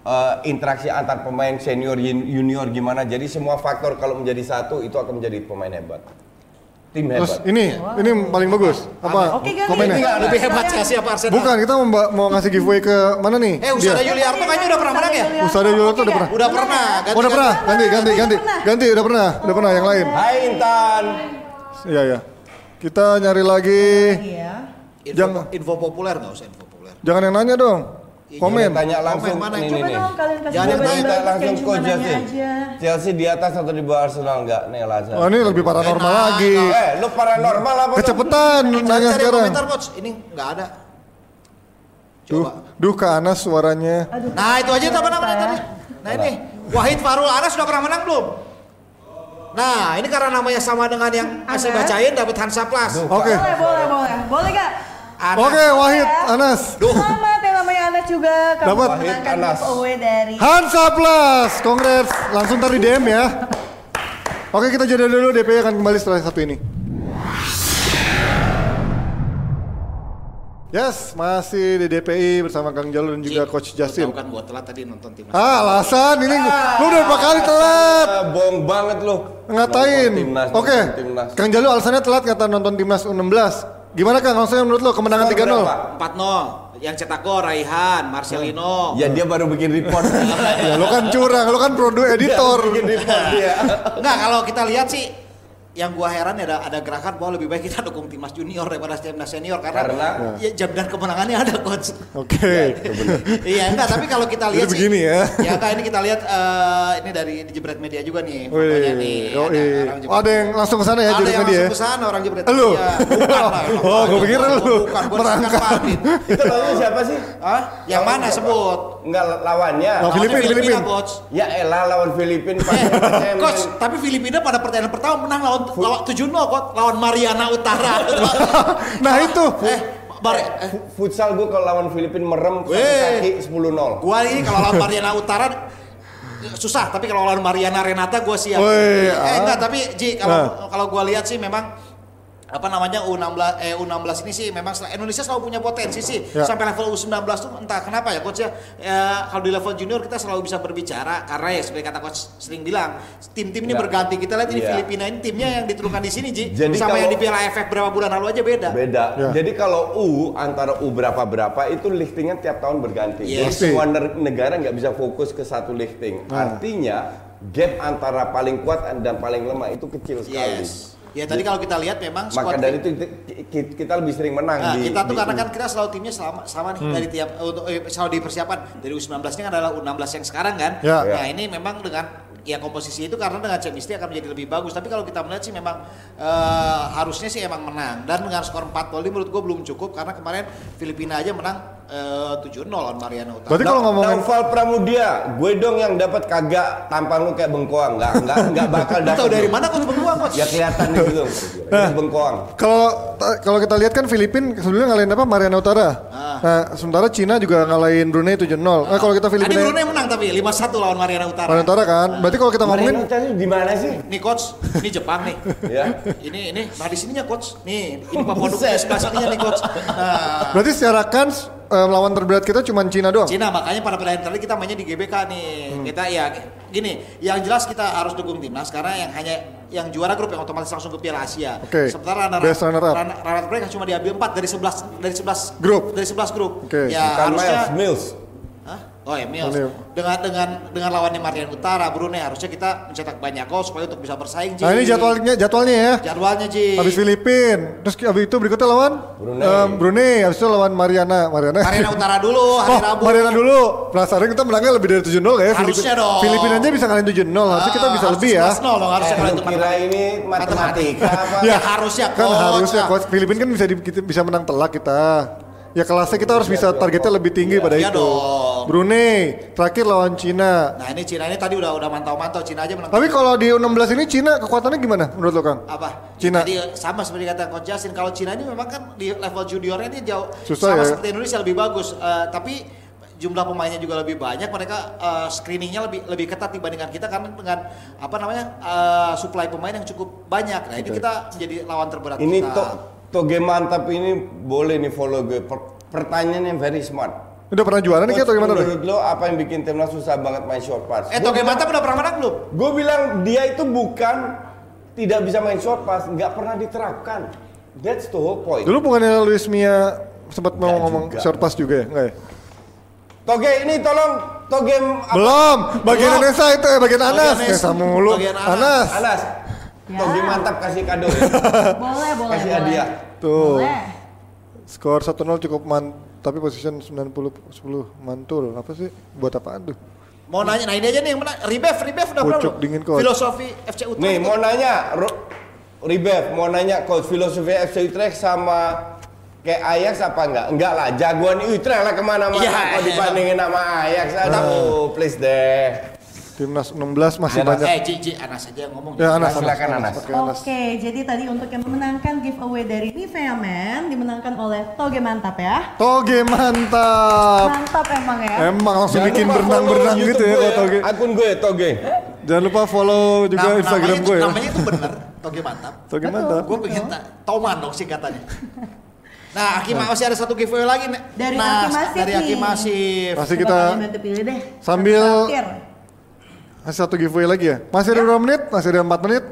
eh, interaksi antar pemain senior junior gimana jadi semua faktor kalau menjadi satu itu akan menjadi pemain hebat tim Terus hebat ini, ini paling bagus. Apa Oke, ganti. komennya? Ini nggak lebih hebat Chelsea apa Arsenal? Bukan, kita mau, mau ngasih giveaway ke mana nih? Eh, Usada Yuliarto kayaknya udah pernah menang ya? Usada Yuliarto udah pernah. Udah pernah. Oh, udah pernah, ganti, ganti, ganti, ganti, udah pernah, udah pernah yang lain. Hai Intan Iya ya. Kita nyari lagi. Iya. Info, Jangan. info populer nggak usah info populer. Jangan yang nanya dong. Komen. tanya langsung Komen mana? nih, Coba nih, nih. dong kalian kasih Jangan tanya, langsung cuma Coach nanya aja. Chelsea di atas atau di bawah Arsenal enggak nih Lazar? Oh, ini lebih paranormal Enak. lagi. Eh, lu paranormal apa? lu? Kecepetan Cari nanya cari sekarang. komentar coach, ini nggak ada. Duh, Coba. duh ke Anas suaranya. Aduh. Nah itu aja menang Saya. tadi. Nah ini Wahid Farul Anas sudah pernah menang belum? Nah ini karena namanya sama dengan yang masih bacain David Hansa Plus. Oke. Boleh, boleh, boleh. Boleh gak? Anas. Oke, Wahid, Anas. Selamat yang namanya Anas juga. Kamu Dapat. memenangkan Anas. giveaway dari Hansa Plus, congrats. Langsung ntar di DM ya. Oke, kita jeda dulu. DP akan kembali setelah satu ini. Yes, masih di DPI bersama Kang Jalur dan juga Coach Justin. Tahu kan gua telat tadi nonton timnas. Ah, alasan ini lu udah berapa kali telat Ah, bohong banget lu. ngatain. Timnas, Oke, timnas. Kang Jalur alasannya telat kata nonton timnas U16. Gimana Kang? Maksudnya menurut lo kemenangan Skor 3-0? berapa? 4-0. Yang cetak gol Raihan, Marcelino. Ya dia baru bikin report. Ya lo kan curang, lo kan produk editor. bikin report dia. Enggak, kalau kita lihat sih yang gua heran ya ada ada gerakan bahwa lebih baik kita dukung timnas junior daripada timnas senior karena, Karena? ya, jaminan kemenangannya ada coach. Oke. iya enggak tapi kalau kita lihat Jadi sih begini ya. ya enggak ini kita lihat eh, ini dari di jebret media juga nih Wih, fotonya nih yoi. orang Oh, ada yang langsung ke sana ya, ada jebret yang media langsung ya? ke sana orang jebret Lu? media bukan lah Oh, gua pikir lu bukan gua merangkap. Itu lawannya siapa sih? Hah? yang mana sebut enggak lawannya. Lawan Filipin, Filipin. coach. Ya elah lawan Filipin Eh, coach, tapi Filipina pada pertandingan pertama menang lawan lawan 7-0 coach, lawan Mariana Utara. Nah itu. eh, Bar, eh, Futsal gue kalau lawan Filipin merem kaki 10-0. gua ini kalau lawan Mariana Utara susah, tapi kalau lawan Mariana Renata gua siap. Woi, eh, ah. enggak, tapi Ji kalau Nah. kalau gua lihat sih memang apa namanya U16 eh U16 ini sih memang sel- Indonesia selalu punya potensi sih Ya. sampai level U19 tuh entah kenapa ya coach ya Ya, kalau di level junior kita selalu bisa berbicara karena ya seperti kata coach sering bilang tim-tim ini Ya. berganti kita lihat ini Ya. Filipina ini timnya yang diturunkan di sini Ji Jadi sama kalau- yang di Piala AFF berapa bulan lalu aja beda Beda. Ya. Jadi kalau U antara U berapa berapa itu liftingnya tiap tahun berganti. Jadi Yes. semua ner- negara nggak bisa fokus ke satu lifting. Nah. Artinya gap antara paling kuat dan paling lemah itu kecil sekali. yes ya tadi kalau kita lihat memang Maka squad dari itu kita, ki- kita lebih sering menang Nah, di kita tuh di karena kan kita selalu timnya selama sama nih Hmm. dari tiap untuk eh, selalu di persiapan dari U19 nya kan adalah U16 yang sekarang kan. Ya. Nah, ini memang dengan ya komposisi itu karena dengan chemistry akan menjadi lebih bagus. Tapi kalau kita melihat sih memang eh, harusnya sih emang menang dan dengan skor 4 gol ini menurut gua belum cukup karena kemarin Filipina aja menang eh, 7-0 lawan Mariana Utara. Berarti kalau ngomongin Naufal Pramudia, gue dong yang dapat kagak tampang lu kayak bengkoang, nggak nggak nggak bakal dapat. tahu dari mana coach bengkuang coach? Ya kelihatan nih gitu. Ini bengkoang. Kalau kalau kita lihat kan Filipin sebelumnya ngalahin apa Mariana Utara. Nah, sementara Cina juga ngalahin Brunei 7-0. Nah, kalau kita Tadi Filipina Brunei menang tapi 5-1 lawan Mariana Utara. Mariana Utara kan. Berarti kalau kita Mariana ngomongin Utara di mana sih? Nih coach, ini Jepang nih. Ya. Ini ini nah di sininya coach. Nih, ini Papua Nugini Buset. sebelah sininya nih coach. Nah, berarti secara kans eh, lawan terberat kita cuma Cina doang. Cina makanya pada pertandingan tadi kita mainnya di GBK nih. Hmm. Kita ya gini, yang jelas kita harus dukung timnas karena yang hanya yang juara grup yang otomatis langsung ke Piala Asia. Oke. Sementara runner, Best runner up. runner, runner up mereka cuma diambil 4 dari 11 dari 11 Grup. Dari 11 grup. Oke. Ya Kan harusnya Miles? Oh ya Mills. Dengan dengan dengan lawannya Marian Utara, Brunei harusnya kita mencetak banyak gol supaya untuk bisa bersaing. Ji. Nah, ini jadwalnya jadwalnya ya. Jadwalnya Ji. Habis Filipin, terus habis itu berikutnya lawan Brunei. em, Brunei, habis itu lawan Mariana, Mariana. Mariana Utara dulu hari Oh, Rabu. Mariana dulu. Penasaran kita menangnya lebih dari 7-0 gak ya? Harusnya dong. Filipina aja bisa ngalahin 7-0, harusnya kita Ah, bisa lebih ya. 11-0 dong, harusnya Eh, kalau lu itu kira ini matematika apa? Ya, harusnya Kan coach. harusnya coach Filipina kan bisa di- kita bisa menang telak kita. Ya kelasnya kita harus bisa targetnya lebih tinggi pada Iya itu. dong. Brunei, terakhir lawan Cina. Nah ini Cina ini tadi udah udah mantau-mantau Cina aja menang. Tapi kalau di U16 ini Cina kekuatannya gimana menurut lo Kang? apa? Cina. Tadi sama seperti kata Coach Justin, kalau Cina ini memang kan di level juniornya dia jauh Susah sama ya. seperti Indonesia lebih bagus. Eh, tapi jumlah pemainnya juga lebih banyak. Mereka eh, screeningnya lebih lebih ketat dibandingkan kita karena dengan apa namanya eh, supply pemain yang cukup banyak. Nah ini kita menjadi lawan terberat Ini kita. to toge mantap ini boleh nih follow gue. Per- pertanyaannya very smart. Udah pernah juara nih atau gimana? Menurut lo apa yang bikin timnas susah banget main short pass? eh Toge Mantap udah pernah menang belum? Gue bilang dia itu bukan tidak bisa main short pass, nggak pernah diterapkan. That's the whole point. Dulu bukannya Luis Mia sempat mau ngomong juga. short pass juga ya? Enggak ya? Toge ini tolong Toge apa? Belum, bagian Belum. Anessa itu ya, bagian Anas. Bagian Ya. Anas. Anas. Ya. Toge mantap kasih kado ya. Boleh, boleh, Kasih boleh. hadiah. Tuh. Boleh. Skor 1-0 cukup man, tapi position 90 10 mantul. Apa sih? Buat apaan tuh? Mau nanya, nah ini aja nih yang menang. Rebef, Rebef udah pernah Pucuk dingin, Coach. Filosofi FC Utrecht. Nih itu- mau nanya, Ribef mau nanya coach filosofi FC Utrecht sama kayak Ajax apa enggak? Enggak lah, jagoan Utrecht lah ke mana-mana Iya, kalau iya. dibandingin sama Ajax. Aduh, please deh. Timnas 16 masih Anas. banyak. Eh, Ji, Ji, Anas aja yang ngomong. Ya Anas, Silakan, Anas. Oke, Anas. Oke, jadi tadi untuk yang memenangkan giveaway dari Nivea Men dimenangkan oleh Toge Mantap ya. Toge mantap. Mantap emang ya. Emang langsung Jangan bikin berenang-berenang gitu ya kalau Toge. Akun gue Toge. Jangan lupa follow juga Nam- Instagram namanya, gue ya. Namanya itu bener, Toge Mantap. Toge Betul. mantap. Gue pengen tak, Toman dong singkatannya. Nah, Aki masih ada satu giveaway lagi nih. Dari nah, Aki Masif Dari Aki. Masif. Masih kita sambil-. Masih satu giveaway lagi ya? Masih ada berapa menit? Masih ada 4 menit?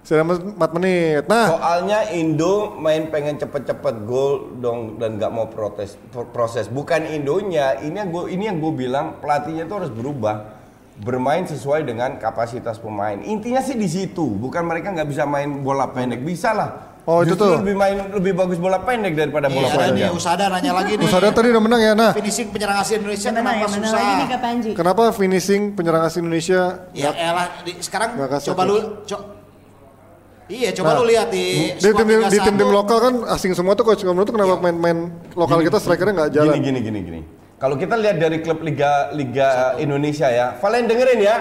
Masih ada 4 menit. Nah, Soalnya Indo main pengen cepet-cepet gol dong dan nggak mau protes pro- proses. Bukan Indonya, ini yang gue ini yang gue bilang pelatihnya itu harus berubah bermain sesuai dengan kapasitas pemain. Intinya sih di situ, bukan mereka nggak bisa main bola pendek, bisa lah. Oh, itu Justru tuh. lebih main lebih bagus bola pendek daripada bola Iya, nih panjang. Usada nanya lagi nih. Usada tadi udah menang ya. Nah, Finishing penyerang asli Indonesia mana, kenapa mana susah? lagi nih Kak Panji? kenapa finishing penyerang asing Indonesia Ya elah, di, sekarang coba lu co- Iya, coba Nah, lu lihat di di tim, di tim tim 1. lokal kan asing semua tuh coach. Menurut tuh kenapa main-main lokal kita strikernya nggak jalan? Gini gini gini gini. Kalau kita lihat dari klub Liga Liga Indonesia ya, Valen dengerin ya.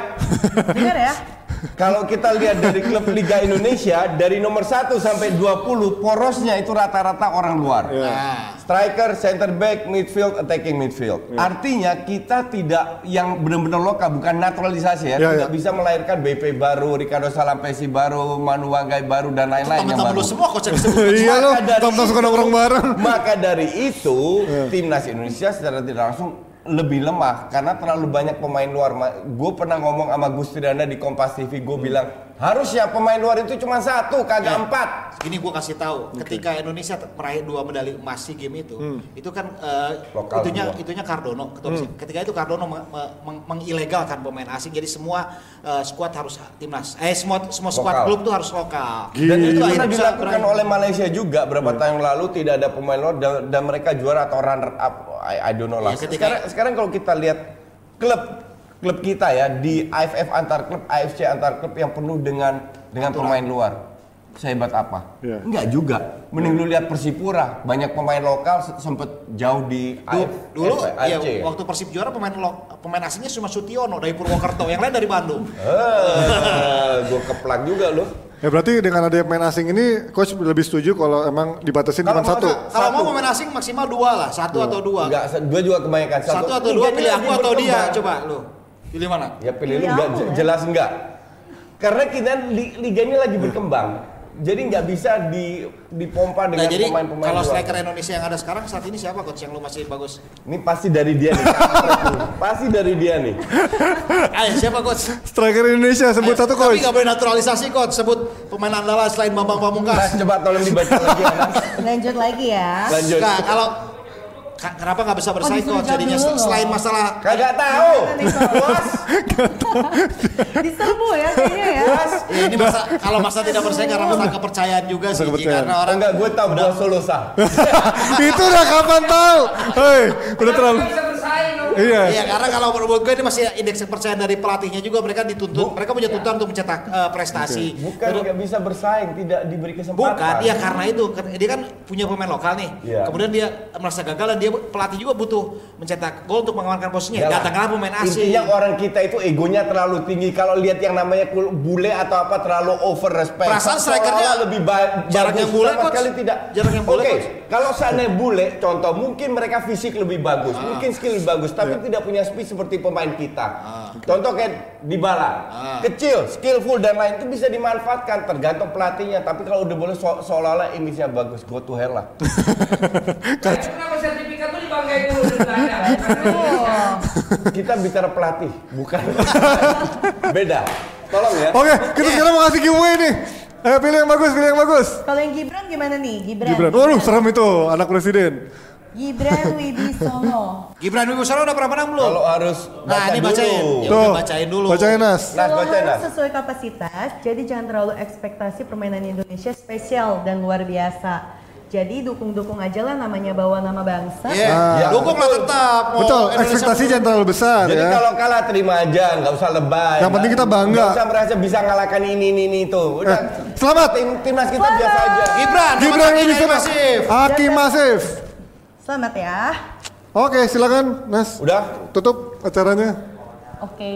Dengar ya. Kalau kita lihat dari klub Liga Indonesia dari nomor 1 sampai 20 porosnya itu rata-rata orang luar. Nah, Striker, center back, midfield, attacking midfield. Artinya kita tidak yang benar-benar lokal, bukan naturalisasi ya. Ya, tidak ya. bisa melahirkan BP baru, Ricardo Salampesi baru, Manu Wanggai baru dan lain-lain yang baru. semua disebut. Iya lo, Maka dari tom-tom suka itu- nongkrong bareng. Maka dari itu, timnas Indonesia secara tidak langsung lebih lemah karena terlalu banyak pemain luar. Gue pernah ngomong sama Gusti Danda di Kompas TV, gue bilang harusnya pemain luar itu cuma satu, kagak Ya. empat. Gini gue kasih tahu, ketika Indonesia meraih dua medali emas SEA game itu, itu kan Lokal itunya semua. itunya Cardono. mesin. Ketika itu Cardono me- me- meng- mengilegalkan pemain asing, jadi semua eh, skuad harus timnas. Eh semua semua skuad Lokal. klub tuh harus lokal. Dan itu akhirnya dilakukan oleh Malaysia juga berapa tahun yang lalu tidak ada pemain luar dan, dan mereka juara atau runner up. I, I don't know lah. Ketika- Sekarang, sekarang kalau kita lihat klub klub kita ya di AFF antar klub, AFC antar klub yang penuh dengan dengan pemain luar. Sehebat apa? Iya. Enggak juga. Mending lu lihat Persipura, banyak pemain lokal se- sempet jauh di Dulu, AF, dulu AFC, ya, ya. waktu Persib juara pemain lo, pemain asingnya cuma Sutiono dari Purwokerto, yang lain dari Bandung. Eh, gua keplak juga lu. Ya berarti dengan ada pemain asing ini coach lebih setuju kalau emang dibatasin cuma satu. sa- Kalau mau Satu. pemain asing maksimal dua lah, satu atau dua. Enggak, gua juga kebanyakan Satu atau dua pilih aku atau dia, berkembang. coba lu. Pilih mana? Ya pilih lu Pilih enggak aku, je- ya. jelas enggak. Karena kita li- liganya lagi berkembang. Jadi nggak bisa di dipompa Nah, dengan jadi pemain-pemain kalau luar. striker Indonesia yang ada sekarang saat ini siapa coach yang lu masih bagus? Ini pasti dari dia nih. pasti dari dia nih. Ayo siapa coach? Striker Indonesia sebut Ayo, satu Tapi coach. nggak boleh naturalisasi coach. Sebut pemain andalan selain Bambang Nah, Pamungkas. coba tolong dibaca lagi Anas. Lanjut lagi ya. Lanjut. Nah, kalau Ka- kenapa nggak bisa bersaing disuruh coach? jawab Jadinya dulu selain masalah Kagak tahu. Bos. Diserbu ya kayaknya ya. Ya, ini masa kalau masa tidak bersaing karena masalah kepercayaan juga sih. Kepercayaan. Karena Orang enggak gue tahu buah Solosa. Itu udah kapan tahu? Hei, udah terlalu. Bersaing dong. Iya. Iya karena kalau menurut gue ini masih indeks kepercayaan dari pelatihnya juga mereka dituntut mereka punya tuntutan untuk mencetak eh, prestasi. Bukan Terus- nggak bisa bersaing, tidak diberi kesempatan. Bukan, iya karena itu kan dia kan punya pemain lokal nih. Iya. Kemudian dia merasa gagal dan dia pelatih juga butuh mencetak gol untuk mengamankan posisinya. Datanglah pemain asing. Intinya orang kita itu egonya terlalu tinggi. Kalau lihat yang namanya bule atau apa terlalu over respect. Perasaan strikernya lebih ba- jarang bagus. yang bule, Coach. sekali tidak. Jarang yang bule, Oke, kalau seandainya bule, contoh mungkin mereka fisik lebih bagus, Ah. mungkin skill lebih bagus, tapi Iya. tidak punya speed seperti pemain kita. Contoh kayak Dybala, Ah. kecil, skillful dan lain itu bisa dimanfaatkan tergantung pelatihnya. Tapi kalau udah boleh so- seolah-olah image-nya bagus, go to hell lah. Kenapa sertifikat tuh dibanggain dulu? Oh. kita bicara pelatih, bukan beda. Tolong ya. Oke, kita sekarang mau kasih giveaway nih. Eh, pilih yang bagus, pilih yang bagus. Kalau yang Gibran gimana nih? Gibran. Gibran. Waduh, serem itu anak presiden. Gibran Wibisono. Gibran Wibowo udah pernah menang belum? Kalau harus Nah, baca ini dulu. bacain. Ya Tuh, udah bacain dulu. Bacain Nas. Nas, Kalau bacain, harus Nas. sesuai kapasitas, jadi jangan terlalu ekspektasi permainan Indonesia spesial dan luar biasa. Jadi dukung-dukung aja lah namanya bawa nama bangsa. Iya, Ya, dukunglah tetap. Mau Betul, Indonesia ekspektasi jangan terlalu besar Jadi ya. kalau kalah terima aja, nggak usah lebay. Yang penting kita bangga. Nggak usah merasa bisa ngalahkan ini ini ini itu. Udah. Eh, selamat. Tim timnas kita biasa aja. Gibran, Gibran ini Masif. Aki Masif. Selamat ya. Oke, silakan Nas. Udah, Tutup acaranya. Oke.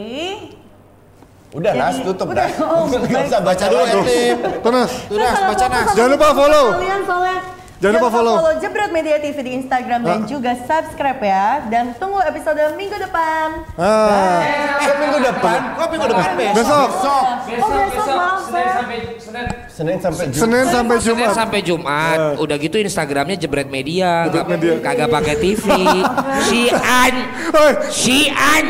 udah Jadi- Nas tutup udah, Nas. oh, usah Baca dulu. Etim. Tuh Nas. Tuh Nas, Salah baca Nas. Jangan lupa follow. Kalian soalnya. Jangan lupa follow. Jebret Media TV di Instagram dan Ah. juga subscribe ya. Dan tunggu episode minggu depan. Ah, Eh, minggu depan. Kok minggu depan besok? besok. Besok. Oh besok maaf Senin sampai Senin. Senin sampai Jumat. Senin sampai Senin Jumat. sampai Jumat. Eh. Udah gitu Instagramnya Jebret Media. Jebret Media. Kagak pakai TV. si An. Hei. Si An.